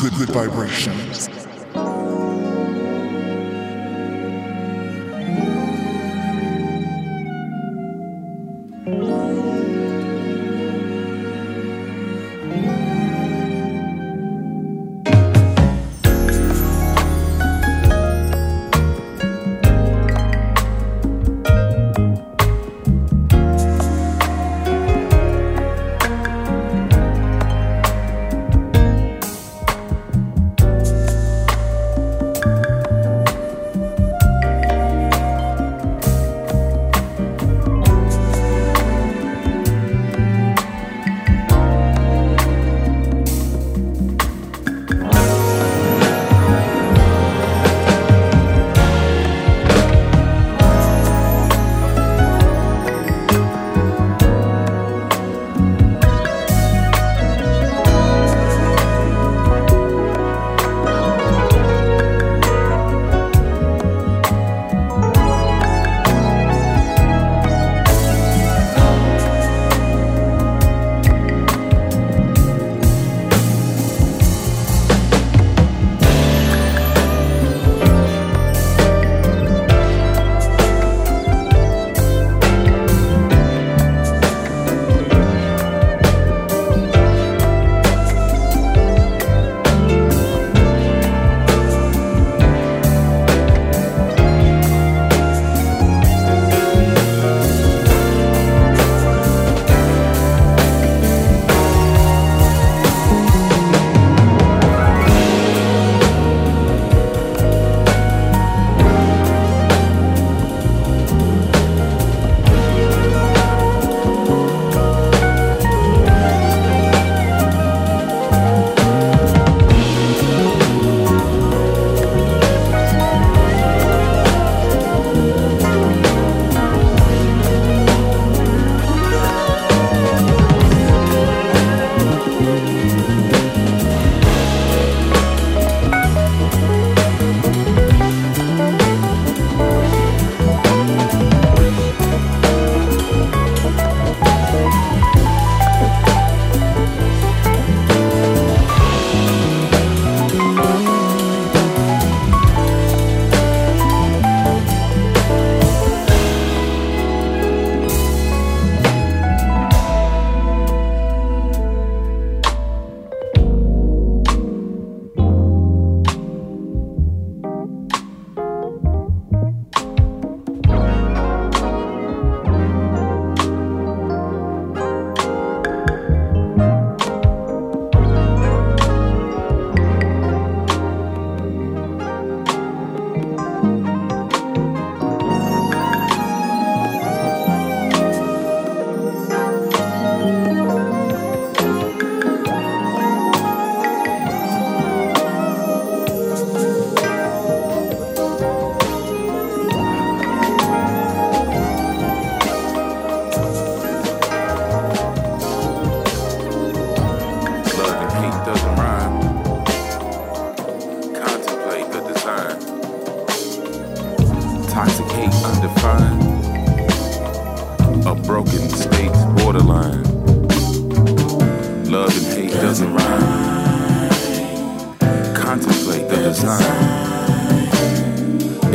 good, good vibrations.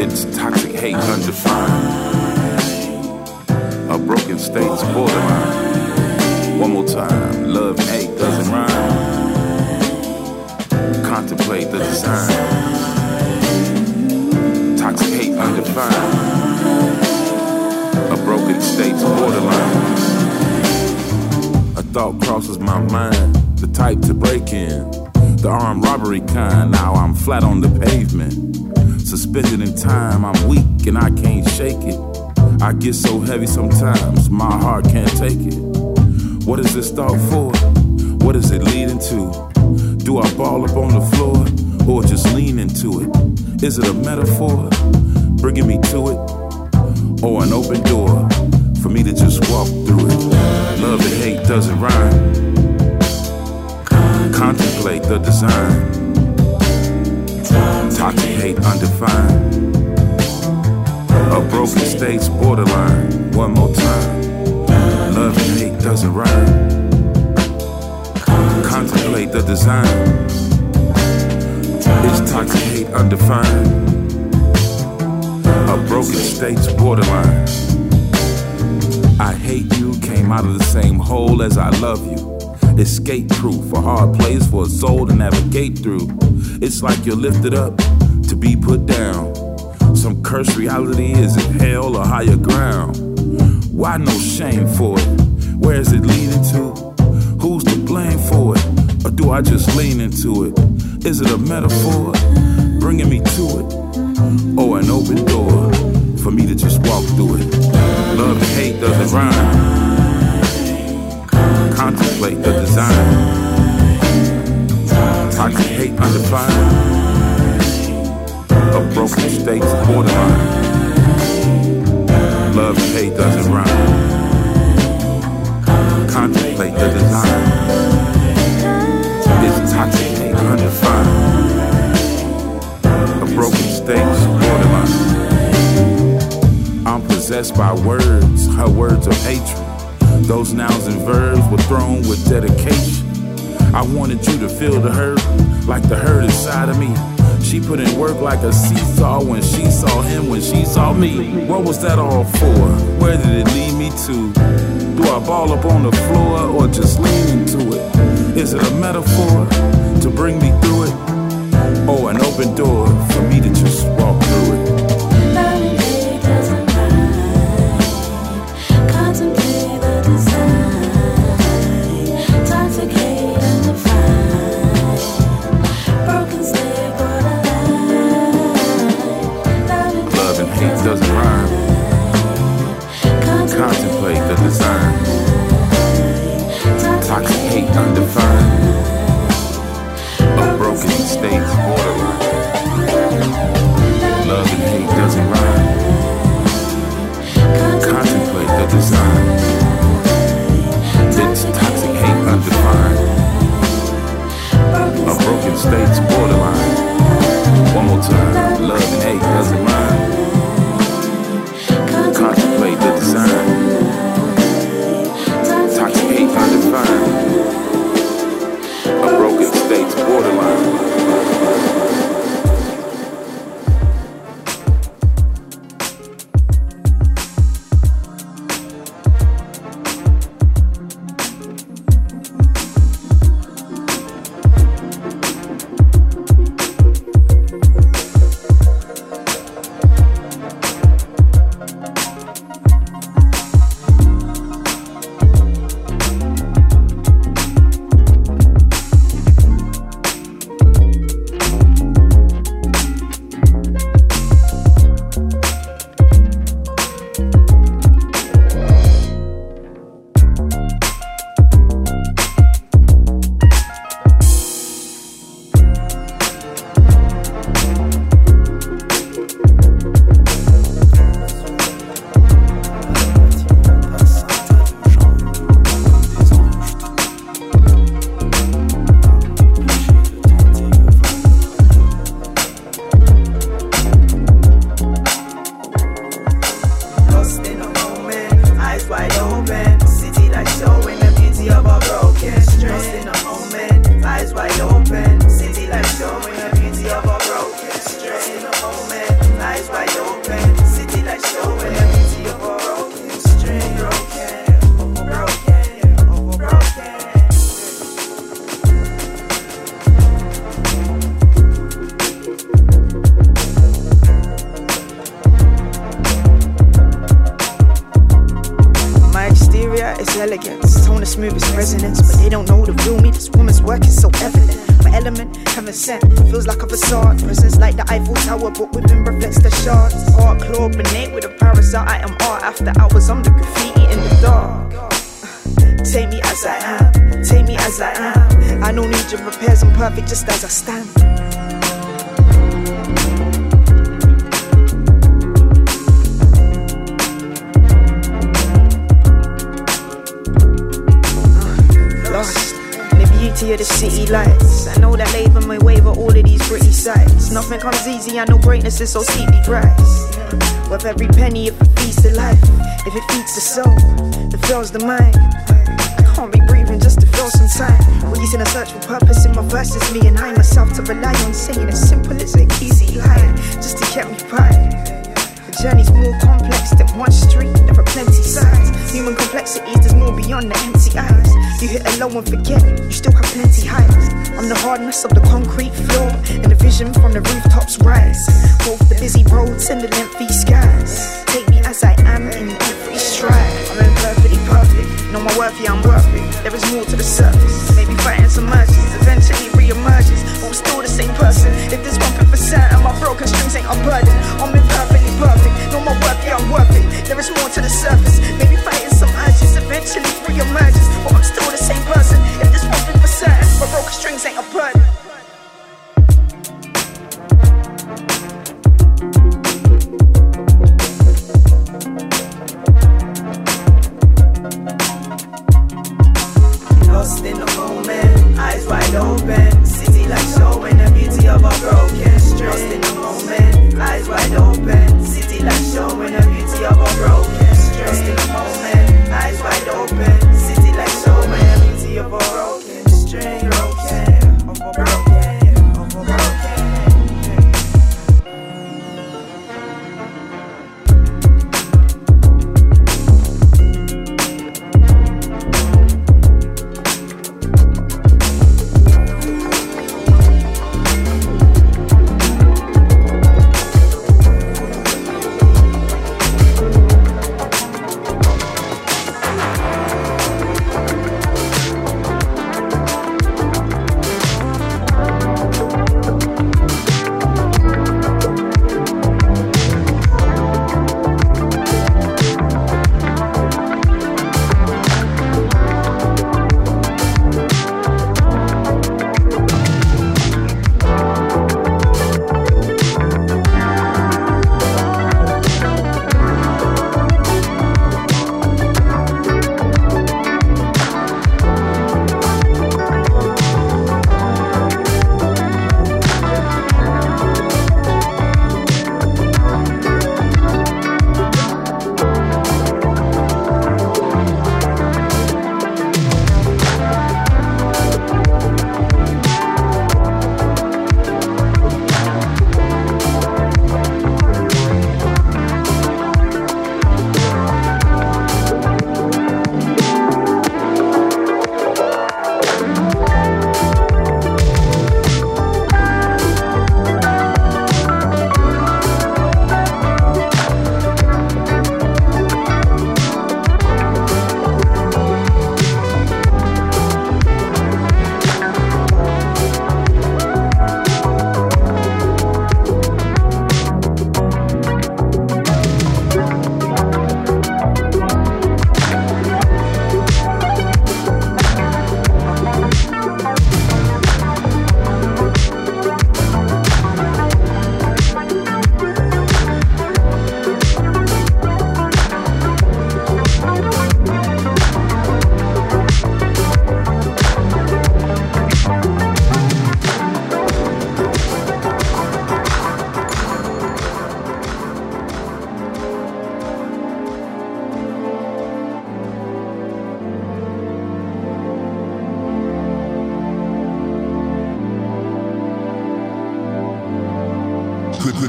It's toxic hate undefined. A broken state's borderline. One more time, love hate doesn't rhyme. Contemplate the design. Toxic hate undefined. A broken state's borderline. A thought crosses my mind, the type to break in. The armed robbery kind, now I'm flat on the pavement get so heavy sometimes, my heart can't take it. What is this thought for? What is it leading to? Do I ball up on the floor or just lean into it? Is it a metaphor bringing me to it? Or an open door for me to just walk through it? Love and hate doesn't rhyme. Contemplate the design. Hate undefined. A broken state's borderline. One more time. Love and hate doesn't rhyme. Contemplate the design. It's Toxic hate undefined. A broken state's borderline. I hate you came out of the same hole as I love you. Escape proof, a hard place for a soul to navigate through. It's like you're lifted up be put down. Some cursed reality is it hell or higher ground? Why no shame for it? Where is it leading to? Who's to blame for it? Or do I just lean into it? Is it a metaphor bringing me to it? Or an open door for me to just walk through it? Love and hate doesn't rhyme. Contemplate the design. Toxic hate undefined. Broken state's borderline. Love and hate doesn't rhyme. Contemplate the design. It's toxic hate undefined. A broken state's borderline. I'm possessed by words, her words of hatred. Those nouns and verbs were thrown with dedication. I wanted you to feel the hurt, like the hurt inside of me. She put in work like a seesaw when she saw him, when she saw me. What was that all for? Where did it lead me to? Do I ball up on the floor or just lean into it? Is it a metaphor to bring me through it? Or an open door for me to just walk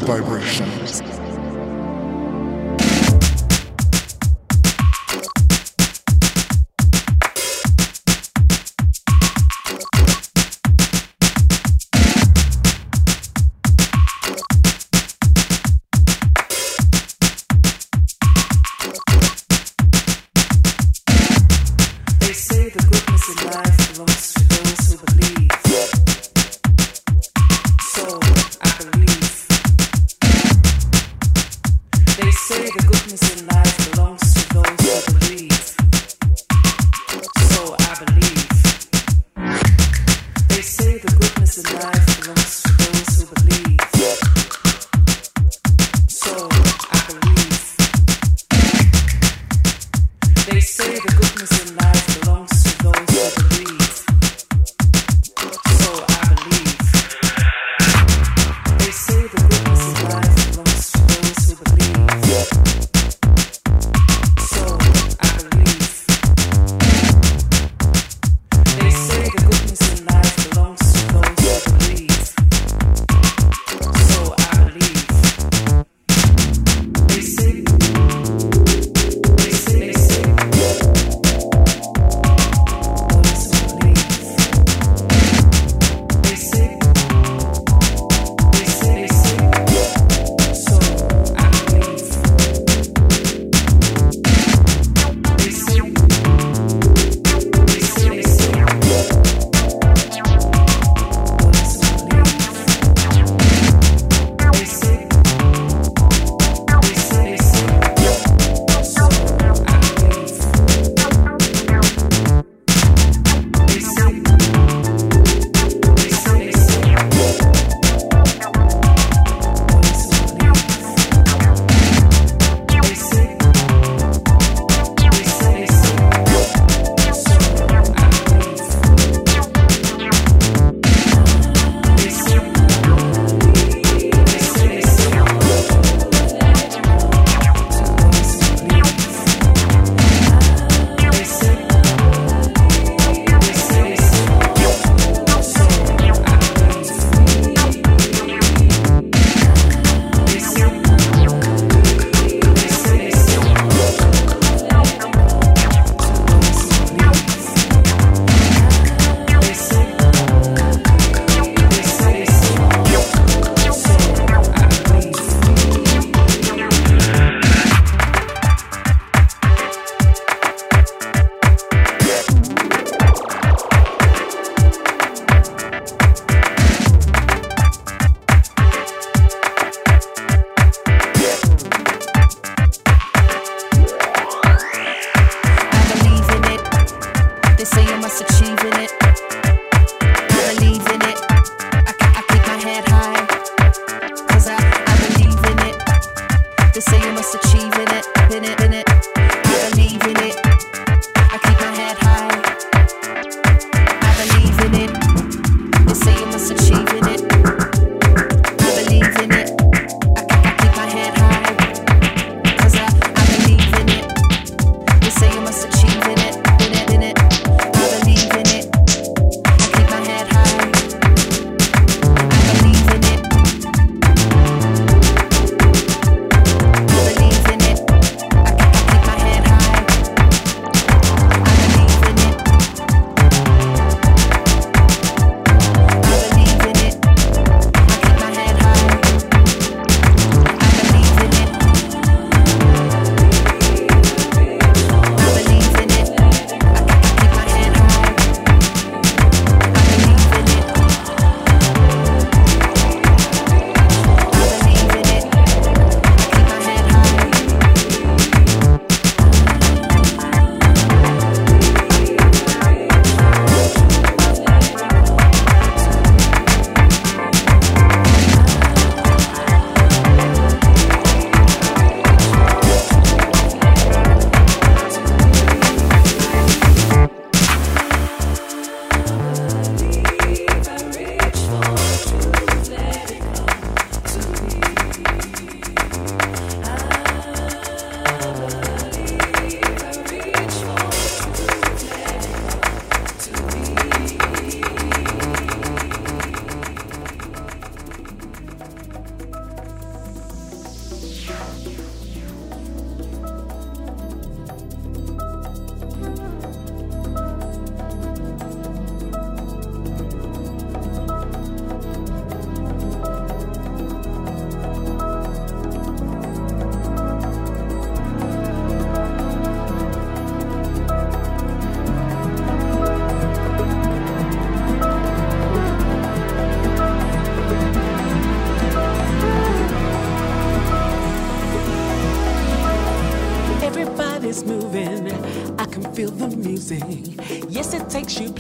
Good,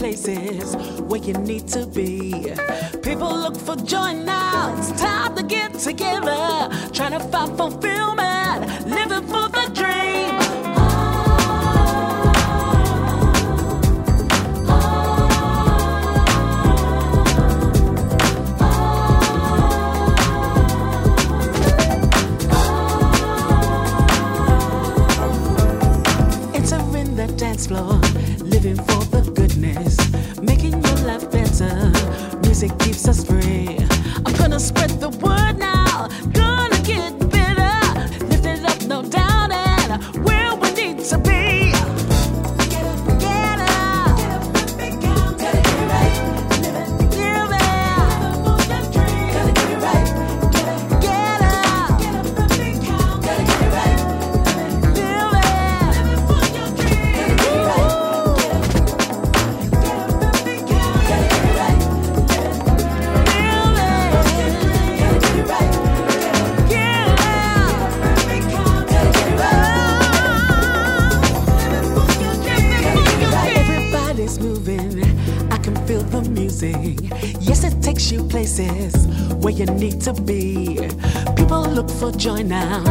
places where you need to be. People look for joy now. It's time to get together, trying to find fulfillment join now.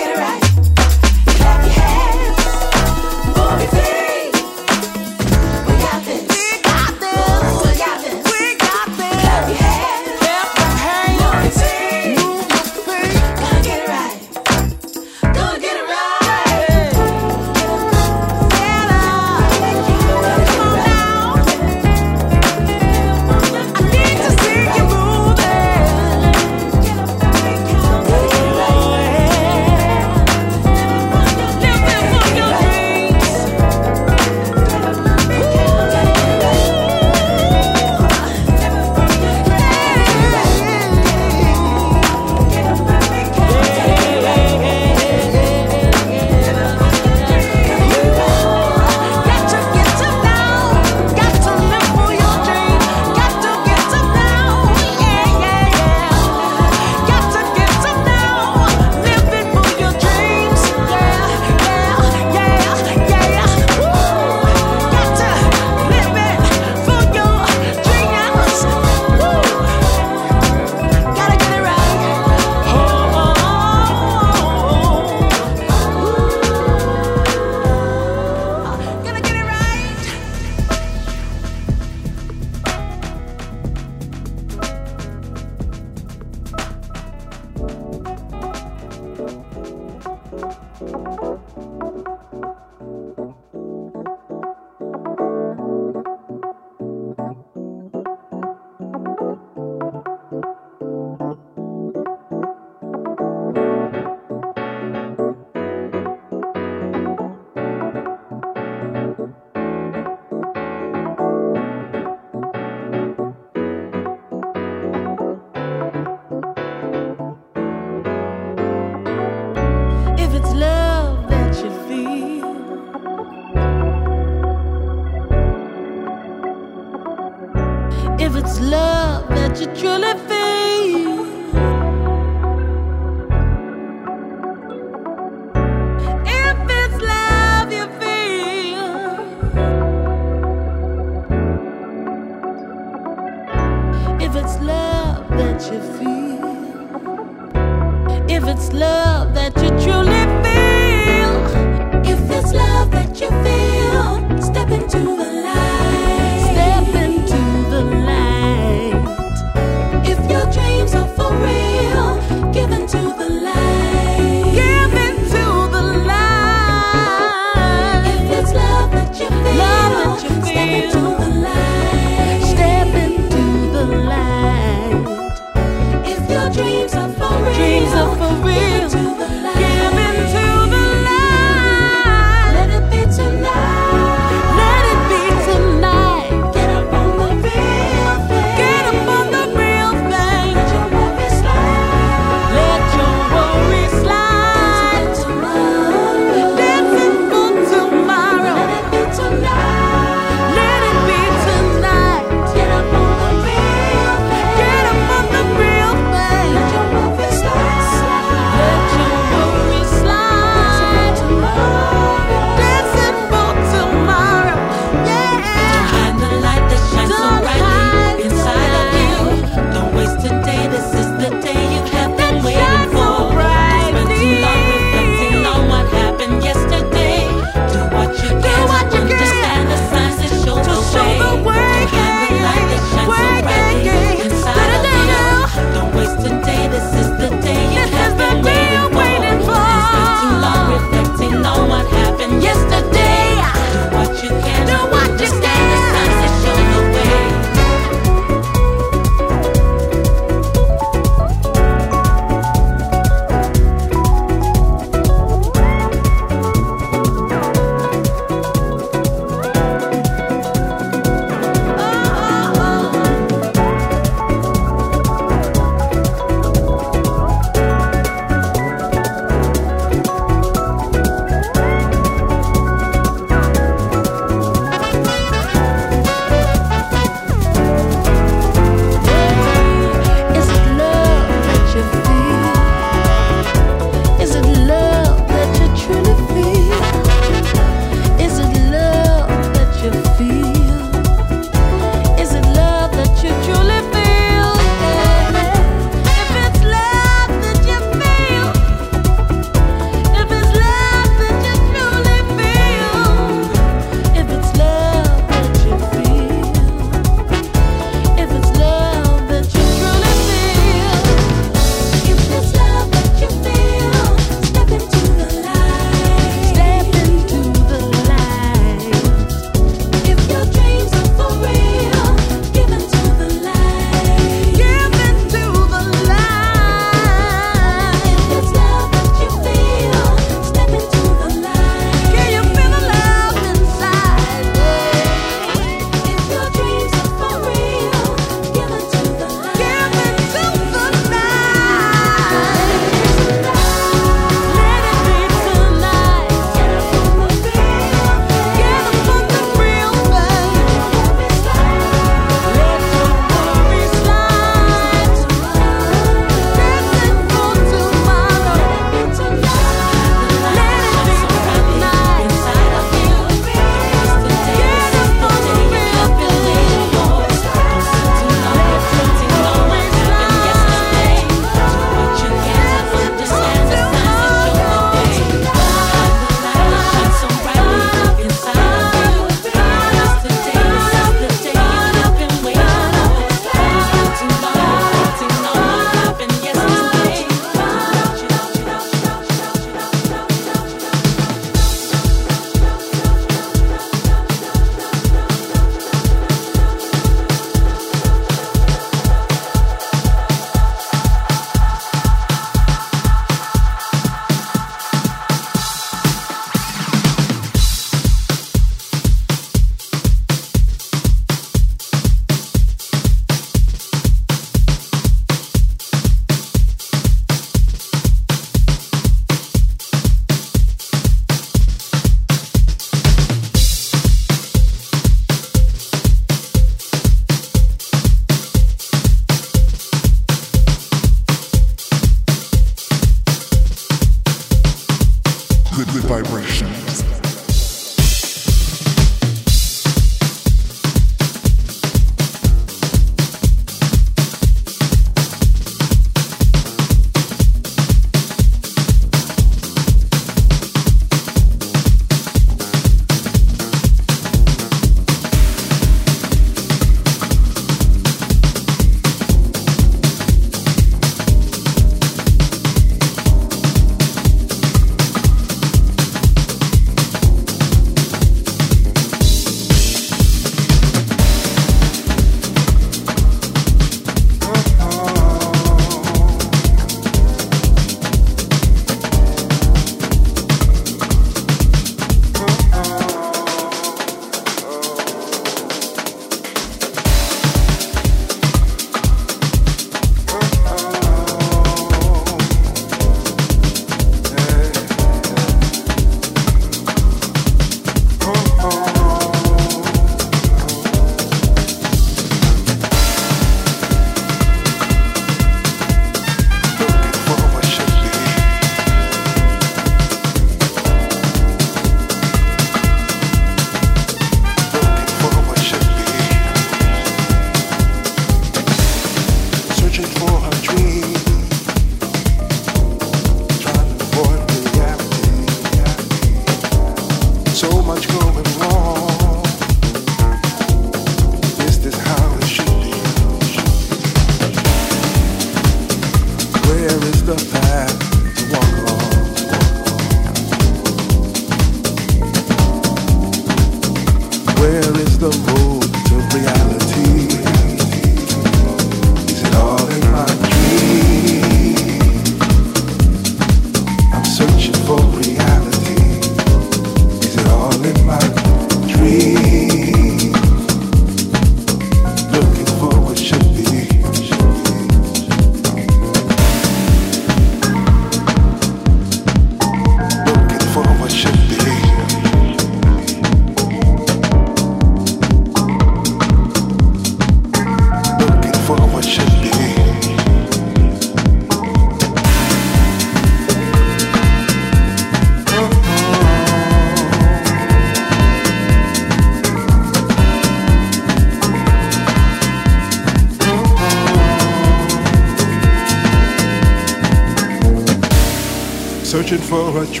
Much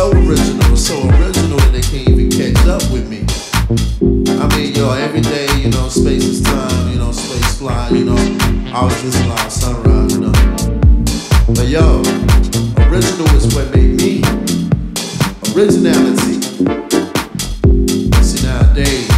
so original, so original that they can't even catch up with me. I mean, yo, every day, you know, space is time, you know, space fly, you know, I was just fly sunrise, you know. But yo, original is what made me. Originality. See nowadays.